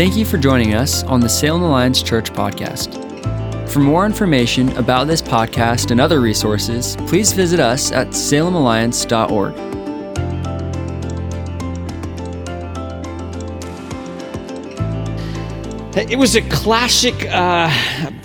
Thank you for joining us on the Salem Alliance Church podcast. For more information about this podcast and other resources, please visit us at salemalliance.org. It was a classic uh,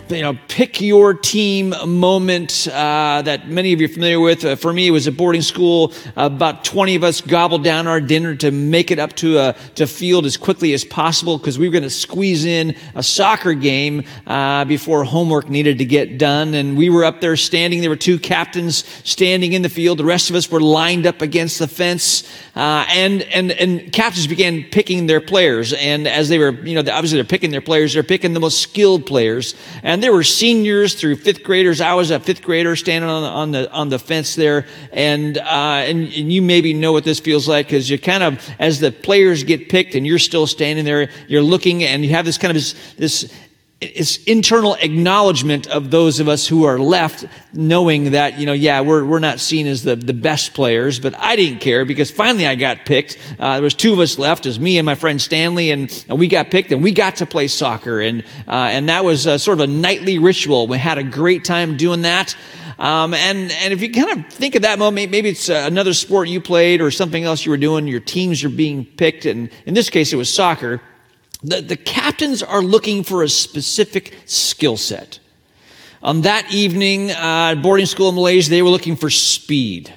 you know, pick your team moment uh, that many of you are familiar with. Uh, for me, it was a boarding school. about 20 of us gobbled down our dinner to make it up to a to field as quickly as possible because we were going to squeeze in a soccer game uh, before homework needed to get done. And we were up there standing. There were two captains standing in the field. The rest of us were lined up against the fence. Uh, and and and captains began picking their players. And as they were, you know, obviously they're picking their players. They're picking the most skilled players. And and there were seniors through fifth graders. I was a fifth grader standing on the on the on the fence there, and uh, and, and you maybe know what this feels like because you kind of as the players get picked and you're still standing there, you're looking and you have this kind of this, this it's internal acknowledgement of those of us who are left knowing that you know yeah we're, we're not seen as the, the best players but i didn't care because finally i got picked. Uh, there was two of us left. As me and my friend stanley and, and, we got picked and we got to play soccer. And uh, and that was a, sort of a nightly ritual. We had a great time doing that. Um, and and if you kind of think of that moment maybe it's uh, another sport you played or something else you were doing your teams are being picked. And in this case it was soccer the, the captains are looking for a specific skill set. On that evening uh, at boarding school in Malaysia, they were looking for speed.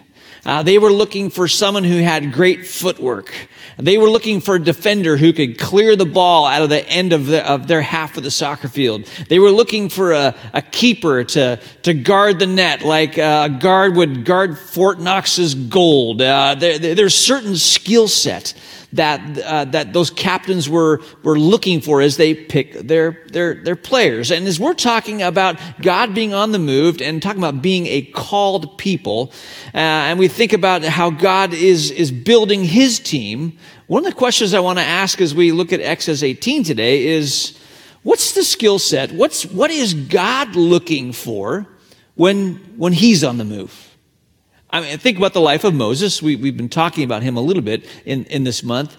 Uh, they were looking for someone who had great footwork. They were looking for a defender who could clear the ball out of the end of, the, of their half of the soccer field. They were looking for a, a keeper to, to guard the net like uh, a guard would guard Fort Knox's gold. Uh, there, there's certain skill set that, uh, that those captains were, were looking for as they pick their, their, their players. And as we're talking about God being on the move and talking about being a called people, uh, and we think about how God is, is building his team, one of the questions I want to ask as we look at Exodus 18 today is, what's the skill set? What's, what is God looking for when, when he's on the move? I mean, think about the life of Moses. We, have been talking about him a little bit in, in this month.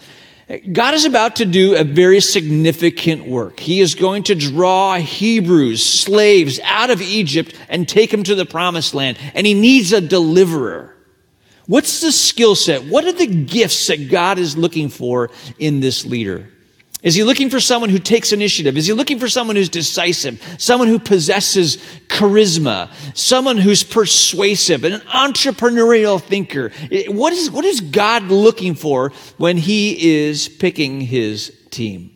God is about to do a very significant work. He is going to draw Hebrews, slaves, out of Egypt and take them to the promised land. And he needs a deliverer. What's the skill set? What are the gifts that God is looking for in this leader? Is he looking for someone who takes initiative? Is he looking for someone who's decisive? Someone who possesses charisma? Someone who's persuasive? An entrepreneurial thinker? What is, what is God looking for when he is picking his team?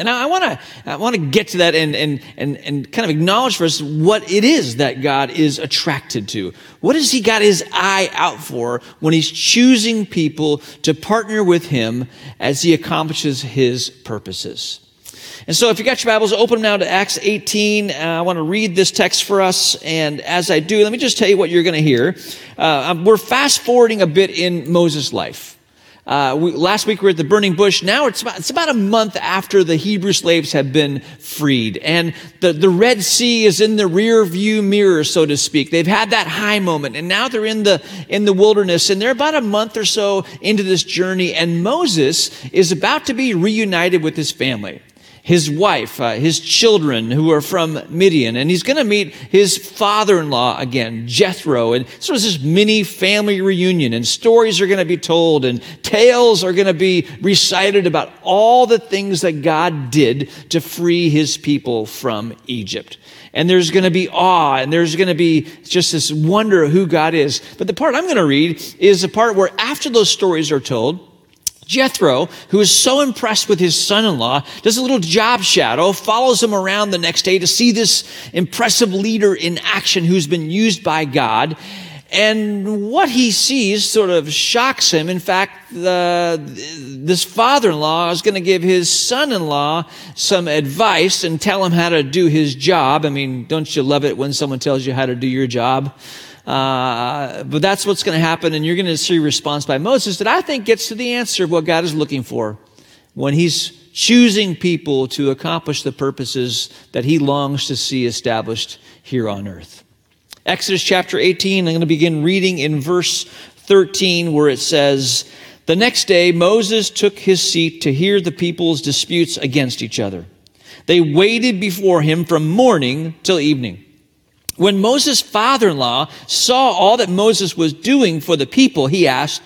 And I want to I want to get to that and, and, and, and kind of acknowledge for us what it is that God is attracted to. What has He got His eye out for when He's choosing people to partner with Him as He accomplishes His purposes? And so, if you got your Bibles, open now to Acts 18. Uh, I want to read this text for us. And as I do, let me just tell you what you're going to hear. Uh, we're fast forwarding a bit in Moses' life. Uh, we, last week we were at the burning bush. Now it's about, it's about a month after the Hebrew slaves have been freed. And the, the Red Sea is in the rear view mirror, so to speak. They've had that high moment. And now they're in the, in the wilderness. And they're about a month or so into this journey. And Moses is about to be reunited with his family his wife, uh, his children who are from Midian, and he's going to meet his father in law again, Jethro. And so it's this mini family reunion, and stories are going to be told, and tales are going to be recited about all the things that God did to free his people from Egypt. And there's going to be awe, and there's going to be just this wonder of who God is. But the part I'm going to read is the part where after those stories are told, Jethro, who is so impressed with his son in law, does a little job shadow, follows him around the next day to see this impressive leader in action who's been used by God. And what he sees sort of shocks him. In fact, the, this father in law is going to give his son in law some advice and tell him how to do his job. I mean, don't you love it when someone tells you how to do your job? Uh, but that's what's going to happen, and you're going to see a response by Moses that I think gets to the answer of what God is looking for when He's choosing people to accomplish the purposes that He longs to see established here on earth. Exodus chapter 18, I'm going to begin reading in verse 13, where it says, The next day, Moses took his seat to hear the people's disputes against each other. They waited before him from morning till evening. When Moses' father in law saw all that Moses was doing for the people, he asked,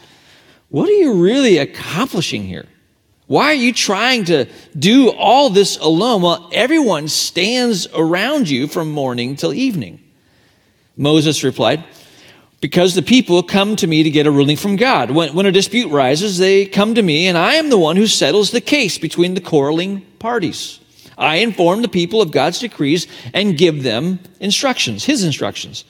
What are you really accomplishing here? Why are you trying to do all this alone while everyone stands around you from morning till evening? Moses replied, because the people come to me to get a ruling from God. When, when a dispute rises, they come to me, and I am the one who settles the case between the quarreling parties. I inform the people of God's decrees and give them instructions, his instructions.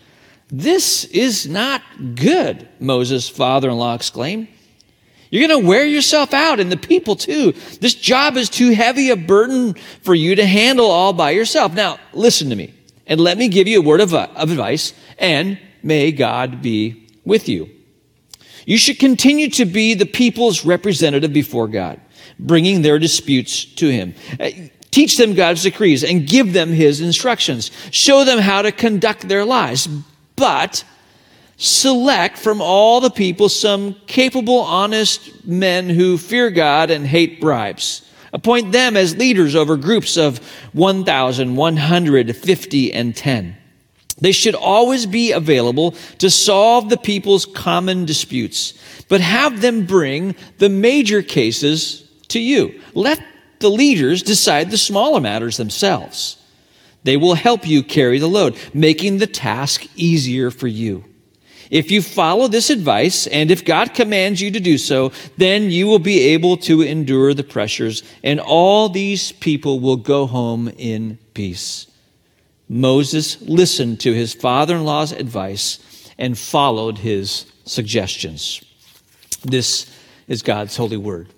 This is not good, Moses' father in law exclaimed. You're going to wear yourself out and the people too. This job is too heavy a burden for you to handle all by yourself. Now, listen to me and let me give you a word of, of advice and May God be with you. You should continue to be the people's representative before God, bringing their disputes to Him. Teach them God's decrees and give them His instructions. Show them how to conduct their lives. But select from all the people some capable, honest men who fear God and hate bribes. Appoint them as leaders over groups of 1,150 and 10. They should always be available to solve the people's common disputes, but have them bring the major cases to you. Let the leaders decide the smaller matters themselves. They will help you carry the load, making the task easier for you. If you follow this advice, and if God commands you to do so, then you will be able to endure the pressures, and all these people will go home in peace. Moses listened to his father in law's advice and followed his suggestions. This is God's holy word.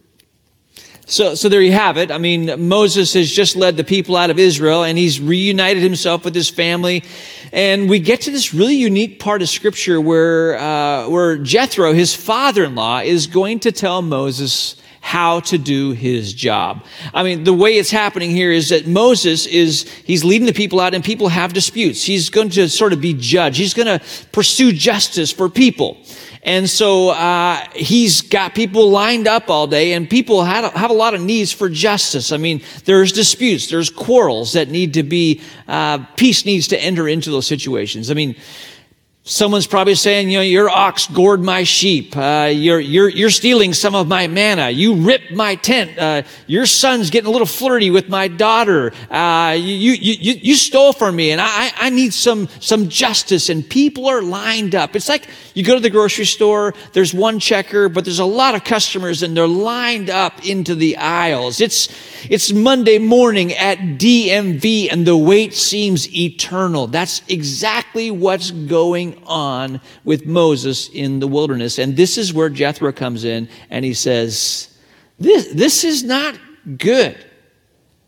So, so there you have it. I mean, Moses has just led the people out of Israel and he's reunited himself with his family. And we get to this really unique part of scripture where, uh, where Jethro, his father-in-law, is going to tell Moses how to do his job. I mean, the way it's happening here is that Moses is, he's leading the people out and people have disputes. He's going to sort of be judge. He's going to pursue justice for people. And so uh, he's got people lined up all day, and people have, have a lot of needs for justice. I mean, there's disputes, there's quarrels that need to be, uh, peace needs to enter into those situations. I mean, Someone's probably saying, you know, your ox gored my sheep. Uh, you're, you're, you're stealing some of my manna. You ripped my tent. Uh, your son's getting a little flirty with my daughter. Uh, you, you, you, you stole from me and I, I need some, some justice. And people are lined up. It's like you go to the grocery store, there's one checker, but there's a lot of customers and they're lined up into the aisles. It's, it's Monday morning at DMV and the wait seems eternal. That's exactly what's going on with Moses in the wilderness. And this is where Jethro comes in and he says, This, this is not good.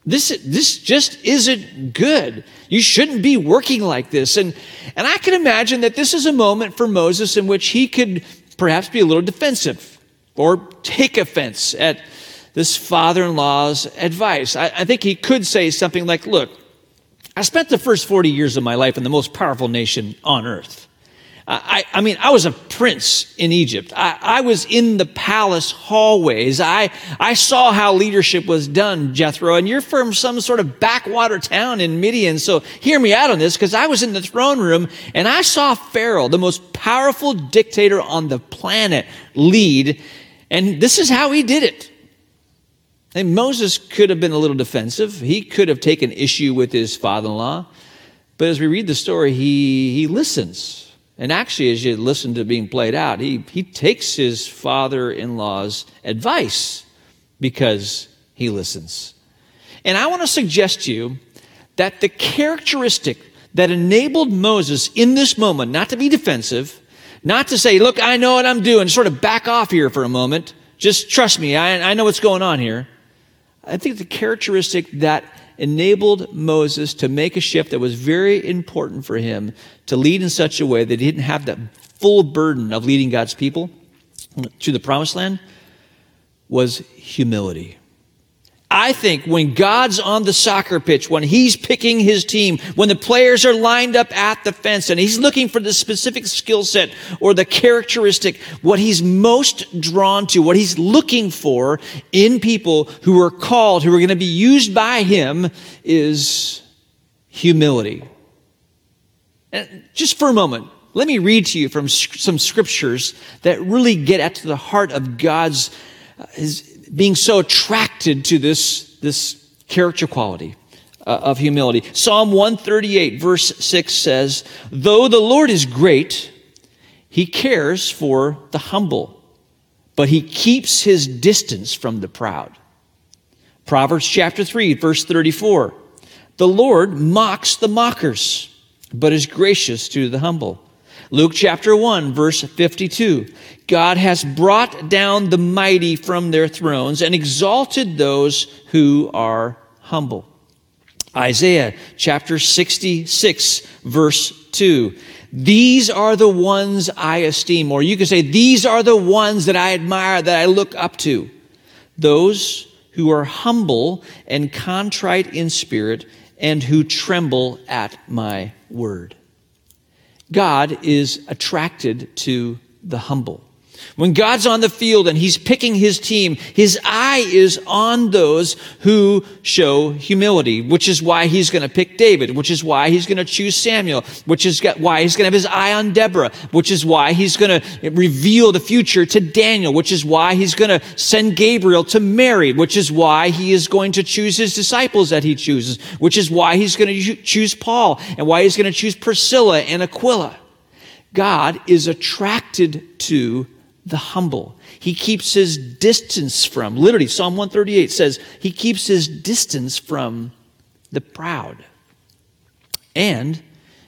This, this just isn't good. You shouldn't be working like this. And, and I can imagine that this is a moment for Moses in which he could perhaps be a little defensive or take offense at this father in law's advice. I, I think he could say something like, Look, I spent the first 40 years of my life in the most powerful nation on earth. I, I mean, I was a prince in Egypt. I, I, was in the palace hallways. I, I saw how leadership was done, Jethro, and you're from some sort of backwater town in Midian. So hear me out on this because I was in the throne room and I saw Pharaoh, the most powerful dictator on the planet, lead. And this is how he did it. And Moses could have been a little defensive. He could have taken issue with his father in law. But as we read the story, he, he listens. And actually, as you listen to being played out, he, he takes his father in law's advice because he listens. And I want to suggest to you that the characteristic that enabled Moses in this moment not to be defensive, not to say, Look, I know what I'm doing, sort of back off here for a moment, just trust me, I, I know what's going on here. I think the characteristic that enabled Moses to make a shift that was very important for him to lead in such a way that he didn't have that full burden of leading God's people to the promised land was humility. I think when God's on the soccer pitch, when He's picking His team, when the players are lined up at the fence and He's looking for the specific skill set or the characteristic, what He's most drawn to, what He's looking for in people who are called, who are going to be used by Him is humility. And just for a moment, let me read to you from some scriptures that really get at the heart of God's uh, his, being so attracted to this, this character quality uh, of humility. Psalm 138, verse 6 says, Though the Lord is great, he cares for the humble, but he keeps his distance from the proud. Proverbs chapter 3, verse 34. The Lord mocks the mockers, but is gracious to the humble. Luke chapter 1, verse 52. God has brought down the mighty from their thrones and exalted those who are humble. Isaiah chapter 66, verse 2. These are the ones I esteem, or you could say, these are the ones that I admire, that I look up to. Those who are humble and contrite in spirit and who tremble at my word. God is attracted to the humble. When God's on the field and he's picking his team, his eye is on those who show humility, which is why he's going to pick David, which is why he's going to choose Samuel, which is why he's going to have his eye on Deborah, which is why he's going to reveal the future to Daniel, which is why he's going to send Gabriel to Mary, which is why he is going to choose his disciples that he chooses, which is why he's going to choose Paul and why he's going to choose Priscilla and Aquila. God is attracted to the humble. He keeps his distance from, literally, Psalm 138 says, he keeps his distance from the proud. And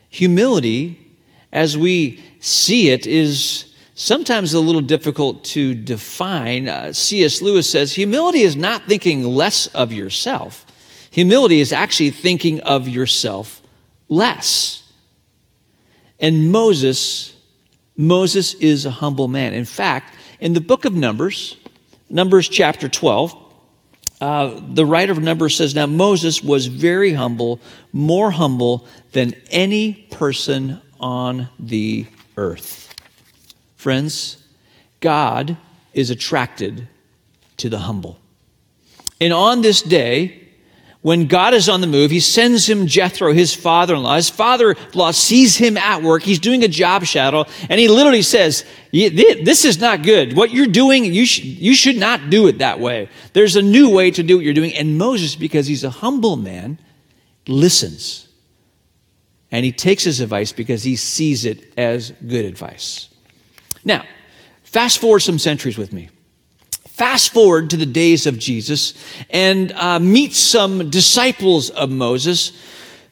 humility, as we see it, is sometimes a little difficult to define. Uh, C.S. Lewis says humility is not thinking less of yourself, humility is actually thinking of yourself less. And Moses Moses is a humble man. In fact, in the book of Numbers, Numbers chapter 12, uh, the writer of Numbers says, Now Moses was very humble, more humble than any person on the earth. Friends, God is attracted to the humble. And on this day, when God is on the move, he sends him Jethro, his father in law. His father in law sees him at work. He's doing a job shadow, and he literally says, This is not good. What you're doing, you, sh- you should not do it that way. There's a new way to do what you're doing. And Moses, because he's a humble man, listens. And he takes his advice because he sees it as good advice. Now, fast forward some centuries with me. Fast forward to the days of Jesus and uh, meet some disciples of Moses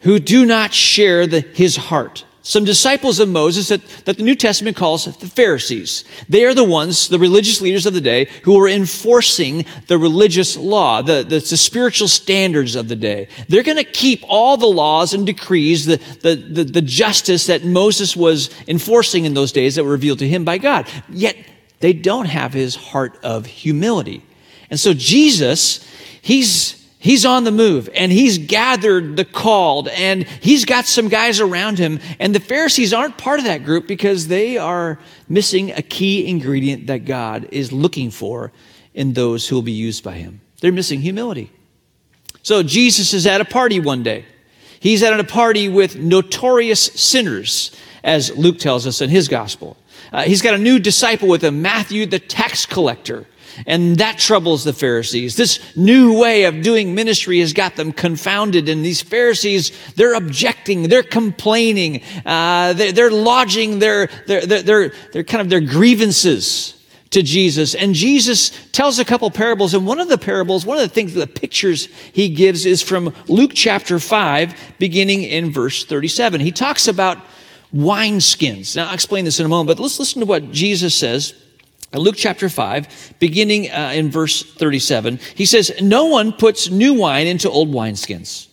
who do not share the, his heart. Some disciples of Moses that, that the New Testament calls the Pharisees. They are the ones, the religious leaders of the day, who are enforcing the religious law, the, the, the spiritual standards of the day. They're going to keep all the laws and decrees, the, the, the, the justice that Moses was enforcing in those days that were revealed to him by God. Yet they don't have his heart of humility. And so Jesus, he's he's on the move and he's gathered the called and he's got some guys around him and the Pharisees aren't part of that group because they are missing a key ingredient that God is looking for in those who will be used by him. They're missing humility. So Jesus is at a party one day. He's at a party with notorious sinners, as Luke tells us in his gospel. Uh, he's got a new disciple with him, Matthew the tax collector. And that troubles the Pharisees. This new way of doing ministry has got them confounded. And these Pharisees, they're objecting, they're complaining, uh, they're, they're, lodging their, their, their, their, their kind of their grievances to Jesus. And Jesus tells a couple parables. And one of the parables, one of the things, the pictures he gives is from Luke chapter 5, beginning in verse 37. He talks about wineskins. Now, I'll explain this in a moment, but let's listen to what Jesus says. In Luke chapter 5, beginning uh, in verse 37, he says, No one puts new wine into old wineskins.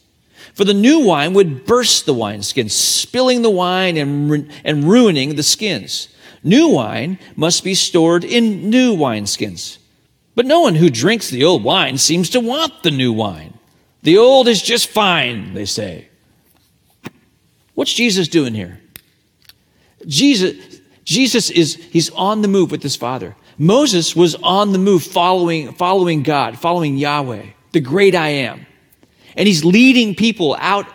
For the new wine would burst the wineskins, spilling the wine and, and ruining the skins. New wine must be stored in new wineskins. But no one who drinks the old wine seems to want the new wine. The old is just fine, they say. What's Jesus doing here? Jesus, Jesus is he's on the move with his father. Moses was on the move following, following God, following Yahweh, the great I am. And he's leading people out,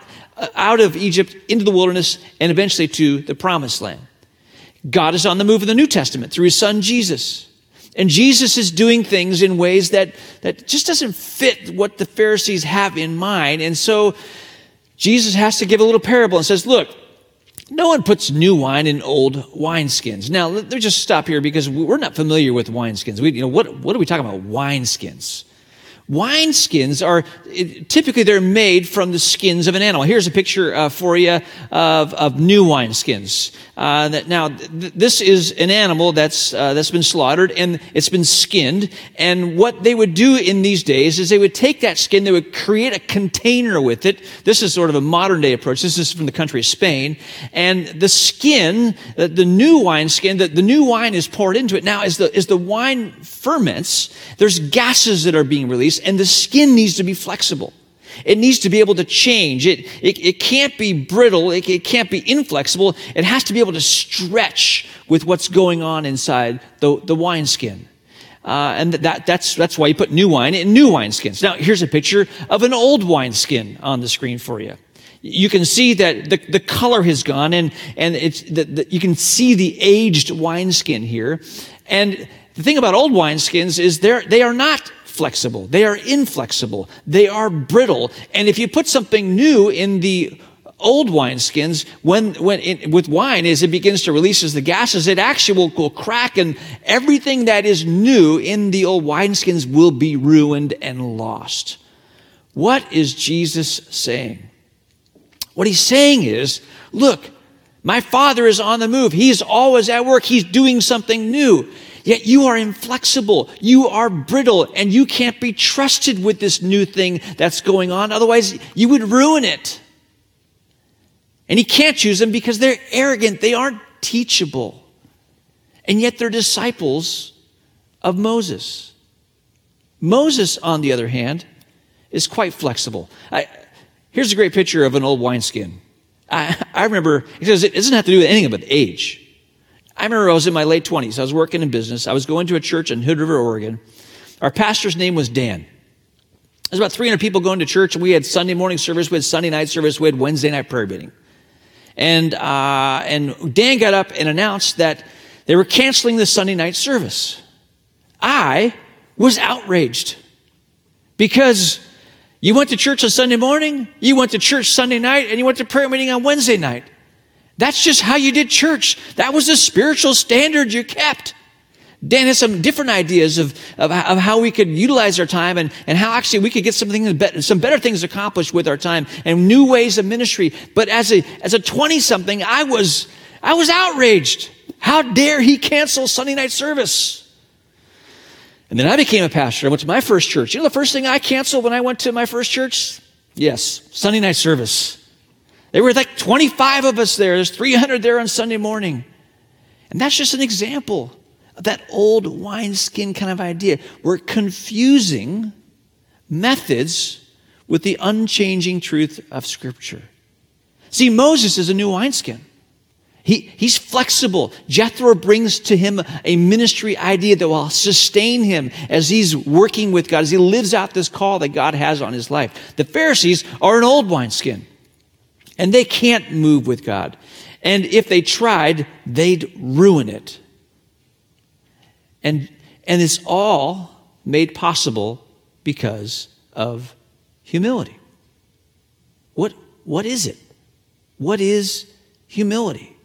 out of Egypt into the wilderness and eventually to the promised land. God is on the move in the New Testament through his son Jesus. And Jesus is doing things in ways that, that just doesn't fit what the Pharisees have in mind. And so Jesus has to give a little parable and says, Look, no one puts new wine in old wineskins. Now, let's just stop here because we're not familiar with wineskins. We, you know, what, what are we talking about? Wineskins. Wine skins are typically they're made from the skins of an animal. Here's a picture uh, for you of, of new wine skins. Uh, that, now, th- this is an animal that's uh, that's been slaughtered and it's been skinned. And what they would do in these days is they would take that skin, they would create a container with it. This is sort of a modern day approach. This is from the country of Spain, and the skin, the, the new wine skin, the, the new wine is poured into it. Now, as the as the wine ferments, there's gases that are being released and the skin needs to be flexible. It needs to be able to change. It, it, it can't be brittle. It, it can't be inflexible. It has to be able to stretch with what's going on inside the, the wineskin. Uh, and that, that's, that's why you put new wine in new wineskins. Now, here's a picture of an old wineskin on the screen for you. You can see that the, the color has gone and, and it's, the, the, you can see the aged wineskin here. And the thing about old wineskins is they're, they are not flexible. They are inflexible. They are brittle. And if you put something new in the old wineskins, when, when it, with wine, as it begins to releases the gases, it actually will, will crack and everything that is new in the old wineskins will be ruined and lost. What is Jesus saying? What he's saying is, look, my father is on the move. He's always at work. He's doing something new. Yet you are inflexible, you are brittle, and you can't be trusted with this new thing that's going on. Otherwise, you would ruin it. And he can't choose them because they're arrogant, they aren't teachable. And yet they're disciples of Moses. Moses, on the other hand, is quite flexible. I, here's a great picture of an old wineskin. I, I remember, it doesn't have to do with anything but age. I remember I was in my late 20s. I was working in business. I was going to a church in Hood River, Oregon. Our pastor's name was Dan. There's about 300 people going to church, and we had Sunday morning service, we had Sunday night service, we had Wednesday night prayer meeting. And, uh, and Dan got up and announced that they were canceling the Sunday night service. I was outraged because you went to church on Sunday morning, you went to church Sunday night, and you went to prayer meeting on Wednesday night. That's just how you did church. That was the spiritual standard you kept. Dan has some different ideas of, of, of, how we could utilize our time and, and how actually we could get some, things, some better things accomplished with our time and new ways of ministry. But as a, as a 20 something, I was, I was outraged. How dare he cancel Sunday night service? And then I became a pastor. I went to my first church. You know the first thing I canceled when I went to my first church? Yes, Sunday night service. There were like 25 of us there. There's 300 there on Sunday morning. And that's just an example of that old wineskin kind of idea. We're confusing methods with the unchanging truth of Scripture. See, Moses is a new wineskin. He, he's flexible. Jethro brings to him a ministry idea that will sustain him as he's working with God, as he lives out this call that God has on his life. The Pharisees are an old wineskin and they can't move with God. And if they tried, they'd ruin it. And, and it's all made possible because of humility. What, what is it? What is humility?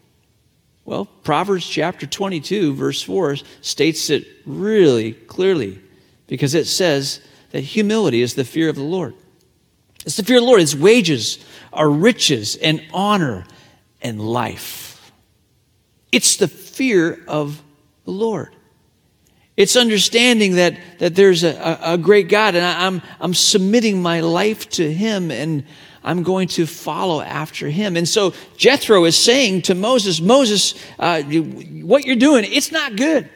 Well, Proverbs chapter 22, verse 4 states it really clearly because it says that humility is the fear of the Lord. It's the fear of the Lord. Its wages are riches and honor and life. It's the fear of the Lord. It's understanding that, that there's a, a great God and I, I'm, I'm submitting my life to Him and I'm going to follow after Him. And so Jethro is saying to Moses, Moses, uh, what you're doing, it's not good.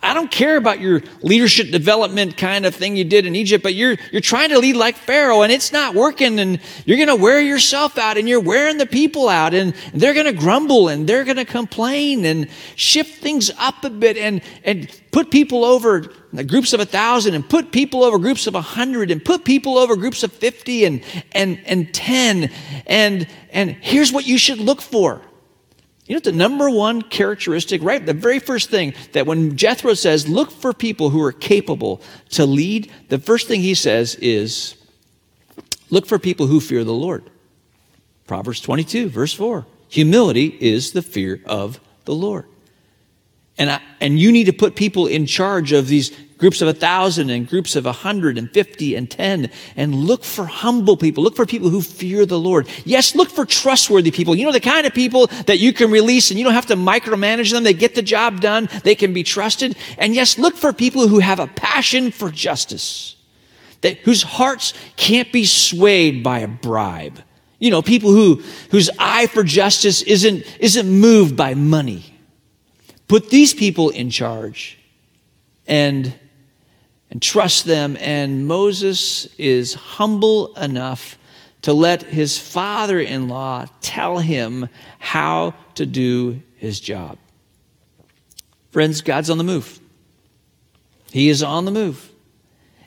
I don't care about your leadership development kind of thing you did in Egypt, but you're, you're trying to lead like Pharaoh and it's not working and you're going to wear yourself out and you're wearing the people out and they're going to grumble and they're going to complain and shift things up a bit and, and put people over groups of a thousand and put people over groups of a hundred and put people over groups of 50 and, and, and 10. And, and here's what you should look for. You know the number one characteristic, right? The very first thing that when Jethro says, look for people who are capable to lead, the first thing he says is, look for people who fear the Lord. Proverbs 22, verse 4. Humility is the fear of the Lord. And, I, and you need to put people in charge of these groups of a thousand and groups of a hundred and fifty and ten, and look for humble people. Look for people who fear the Lord. Yes, look for trustworthy people. You know, the kind of people that you can release and you don't have to micromanage them. They get the job done. They can be trusted. And yes, look for people who have a passion for justice, that, whose hearts can't be swayed by a bribe. You know, people who, whose eye for justice isn't, isn't moved by money. Put these people in charge and and trust them. And Moses is humble enough to let his father in law tell him how to do his job. Friends, God's on the move. He is on the move.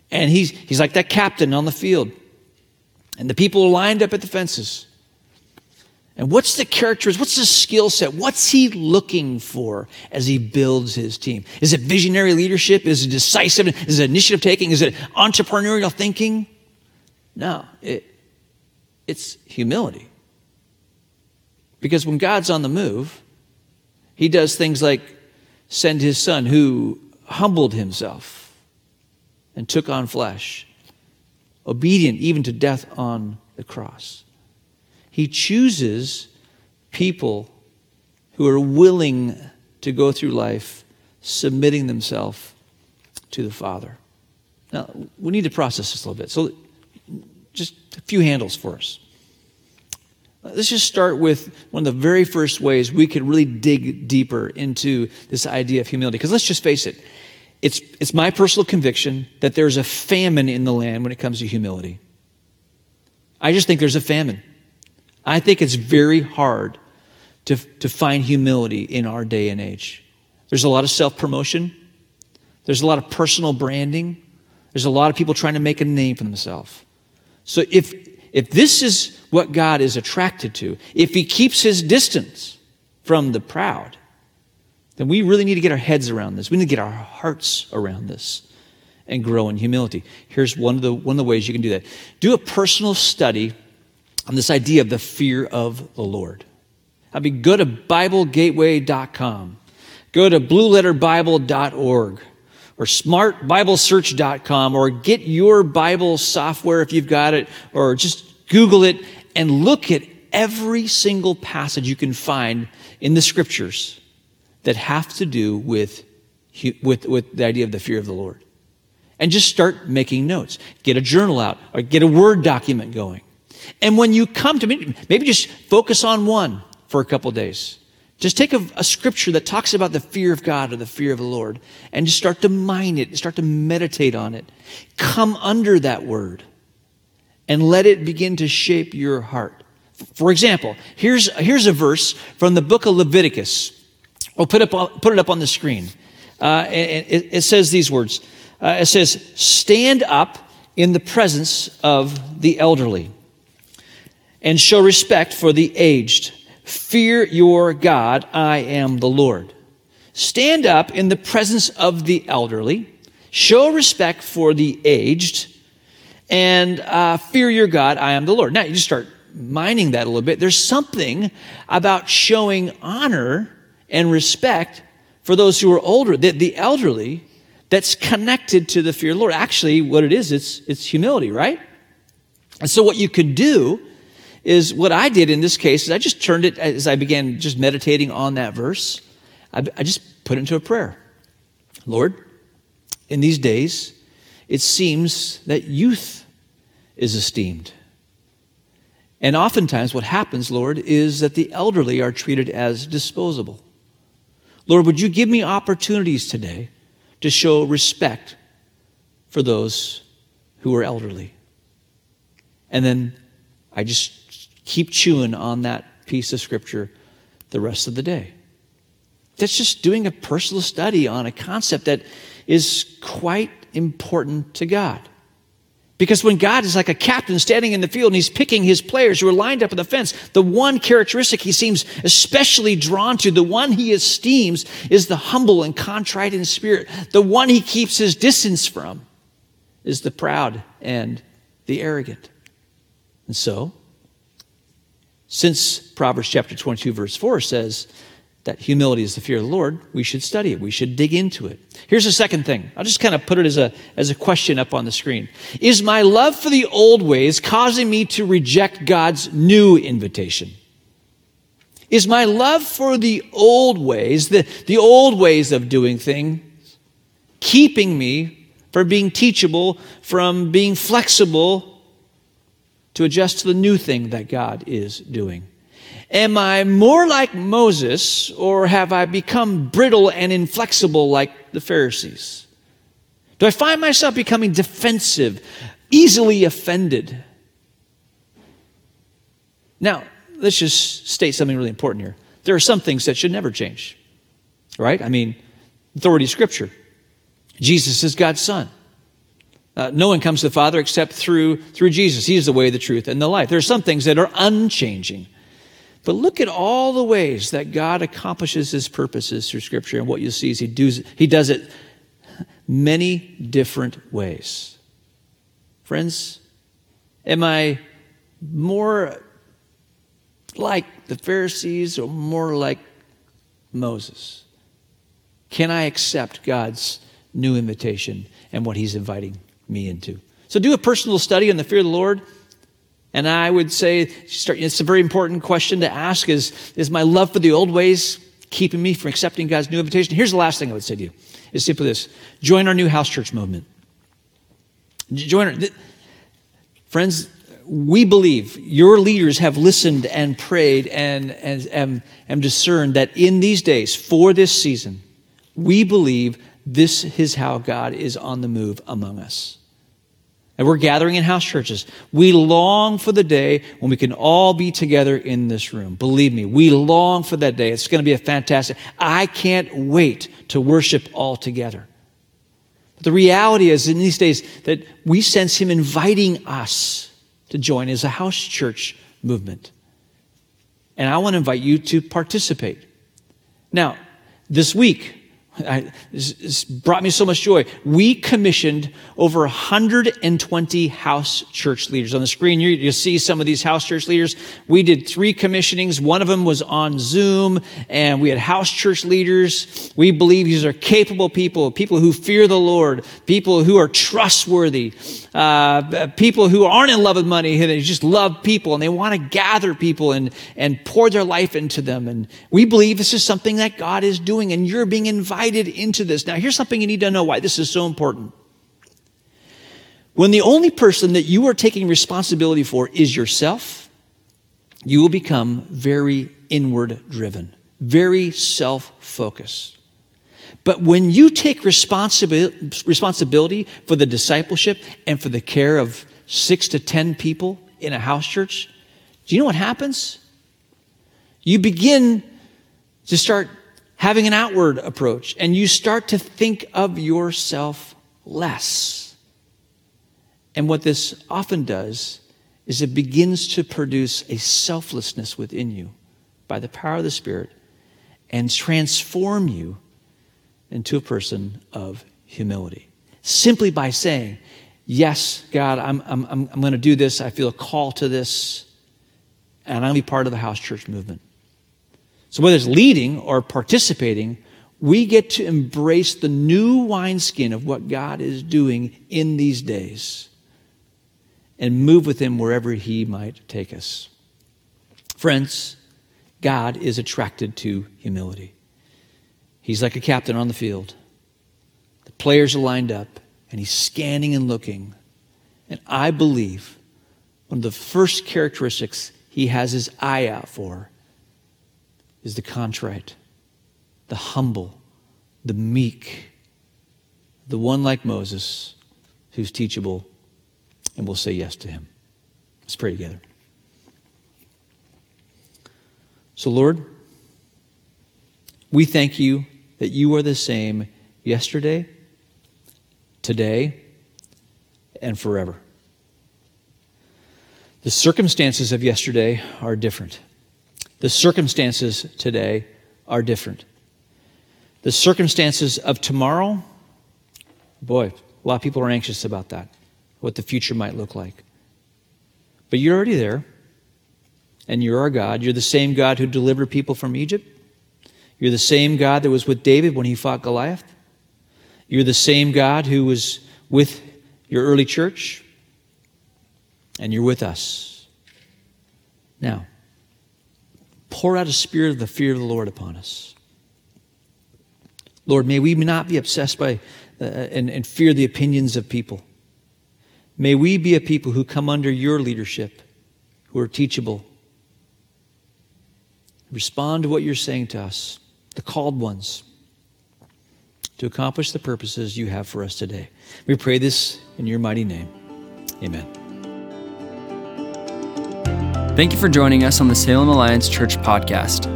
And he's, he's like that captain on the field. And the people are lined up at the fences. And what's the characters? What's the skill set? What's he looking for as he builds his team? Is it visionary leadership? Is it decisive? Is it initiative taking? Is it entrepreneurial thinking? No, it, it's humility. Because when God's on the move, he does things like send his son who humbled himself and took on flesh, obedient even to death on the cross. He chooses people who are willing to go through life submitting themselves to the Father. Now, we need to process this a little bit. So, just a few handles for us. Let's just start with one of the very first ways we could really dig deeper into this idea of humility. Because let's just face it, it's, it's my personal conviction that there's a famine in the land when it comes to humility. I just think there's a famine. I think it's very hard to, to find humility in our day and age. There's a lot of self promotion, there's a lot of personal branding, there's a lot of people trying to make a name for themselves. So if, if this is what God is attracted to, if He keeps His distance from the proud, then we really need to get our heads around this. We need to get our hearts around this and grow in humility. Here's one of the, one of the ways you can do that do a personal study on this idea of the fear of the Lord. I mean, go to BibleGateway.com, go to BlueLetterBible.org, or SmartBibleSearch.com, or get your Bible software if you've got it, or just Google it and look at every single passage you can find in the Scriptures that have to do with, with, with the idea of the fear of the Lord. And just start making notes. Get a journal out, or get a Word document going. And when you come to me, maybe just focus on one for a couple days. Just take a, a, scripture that talks about the fear of God or the fear of the Lord and just start to mine it, start to meditate on it. Come under that word and let it begin to shape your heart. For example, here's, here's a verse from the book of Leviticus. We'll put, up, put it up on the screen. Uh, it, it, says these words. Uh, it says, Stand up in the presence of the elderly and show respect for the aged. Fear your God, I am the Lord. Stand up in the presence of the elderly, show respect for the aged, and uh, fear your God, I am the Lord. Now you just start mining that a little bit. There's something about showing honor and respect for those who are older, the, the elderly, that's connected to the fear of the Lord. Actually, what it is, it's, it's humility, right? And so what you could do is what I did in this case is I just turned it as I began just meditating on that verse. I, I just put it into a prayer. Lord, in these days, it seems that youth is esteemed. And oftentimes, what happens, Lord, is that the elderly are treated as disposable. Lord, would you give me opportunities today to show respect for those who are elderly. And then I just keep chewing on that piece of scripture the rest of the day. That's just doing a personal study on a concept that is quite important to God. Because when God is like a captain standing in the field and he's picking his players who are lined up in the fence, the one characteristic he seems especially drawn to, the one he esteems, is the humble and contrite in spirit. The one he keeps his distance from is the proud and the arrogant. And so, since Proverbs chapter 22, verse 4 says, that humility is the fear of the Lord, we should study it. We should dig into it. Here's the second thing. I'll just kind of put it as a, as a question up on the screen. Is my love for the old ways causing me to reject God's new invitation? Is my love for the old ways, the, the old ways of doing things, keeping me from being teachable, from being flexible to adjust to the new thing that God is doing? Am I more like Moses, or have I become brittle and inflexible like the Pharisees? Do I find myself becoming defensive, easily offended? Now, let's just state something really important here. There are some things that should never change, right? I mean, authority of Scripture. Jesus is God's Son. Uh, no one comes to the Father except through, through Jesus. He is the way, the truth, and the life. There are some things that are unchanging. But look at all the ways that God accomplishes his purposes through Scripture. And what you see is he does, he does it many different ways. Friends, am I more like the Pharisees or more like Moses? Can I accept God's new invitation and what he's inviting me into? So do a personal study on the fear of the Lord. And I would say it's a very important question to ask is, is my love for the old ways keeping me from accepting God's new invitation? Here's the last thing I would say to you. is simply this. Join our new house church movement. Join our, friends, we believe your leaders have listened and prayed and, and, and, and discerned that in these days, for this season, we believe this is how God is on the move among us. And we're gathering in house churches. We long for the day when we can all be together in this room. Believe me, we long for that day. It's going to be a fantastic. I can't wait to worship all together. But the reality is, in these days, that we sense Him inviting us to join as a house church movement. And I want to invite you to participate. Now, this week, I, brought me so much joy. We commissioned over 120 house church leaders. On the screen, you, you see some of these house church leaders. We did three commissionings. One of them was on Zoom, and we had house church leaders. We believe these are capable people, people who fear the Lord, people who are trustworthy, uh, people who aren't in love with money, they just love people, and they want to gather people and, and pour their life into them. And we believe this is something that God is doing, and you're being invited into this. Now, here's something you need to know why this is so important. When the only person that you are taking responsibility for is yourself, you will become very inward driven, very self focused. But when you take responsibi- responsibility for the discipleship and for the care of six to ten people in a house church, do you know what happens? You begin to start having an outward approach, and you start to think of yourself less. And what this often does is it begins to produce a selflessness within you by the power of the Spirit and transform you into a person of humility. Simply by saying, Yes, God, I'm, I'm, I'm going to do this. I feel a call to this, and I'm going to be part of the house church movement. So, whether it's leading or participating, we get to embrace the new wineskin of what God is doing in these days and move with Him wherever He might take us. Friends, God is attracted to humility. He's like a captain on the field. The players are lined up, and he's scanning and looking. And I believe one of the first characteristics he has his eye out for is the contrite, the humble, the meek, the one like Moses who's teachable, and we'll say yes to him. Let's pray together. So, Lord, we thank you that you are the same yesterday, today, and forever. The circumstances of yesterday are different. The circumstances today are different. The circumstances of tomorrow, boy, a lot of people are anxious about that, what the future might look like. But you're already there, and you're our God. You're the same God who delivered people from Egypt. You're the same God that was with David when he fought Goliath. You're the same God who was with your early church, and you're with us. Now, pour out a spirit of the fear of the Lord upon us. Lord, may we not be obsessed by uh, and, and fear the opinions of people. May we be a people who come under your leadership, who are teachable. Respond to what you're saying to us, the called ones, to accomplish the purposes you have for us today. We pray this in your mighty name. Amen. Thank you for joining us on the Salem Alliance Church podcast.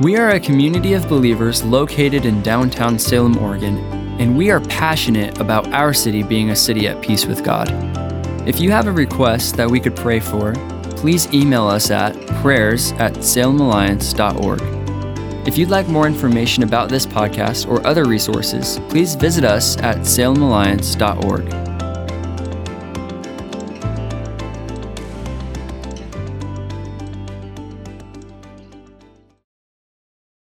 We are a community of believers located in downtown Salem, Oregon, and we are passionate about our city being a city at peace with God. If you have a request that we could pray for, please email us at prayers at salemalliance.org. If you'd like more information about this podcast or other resources, please visit us at salemalliance.org.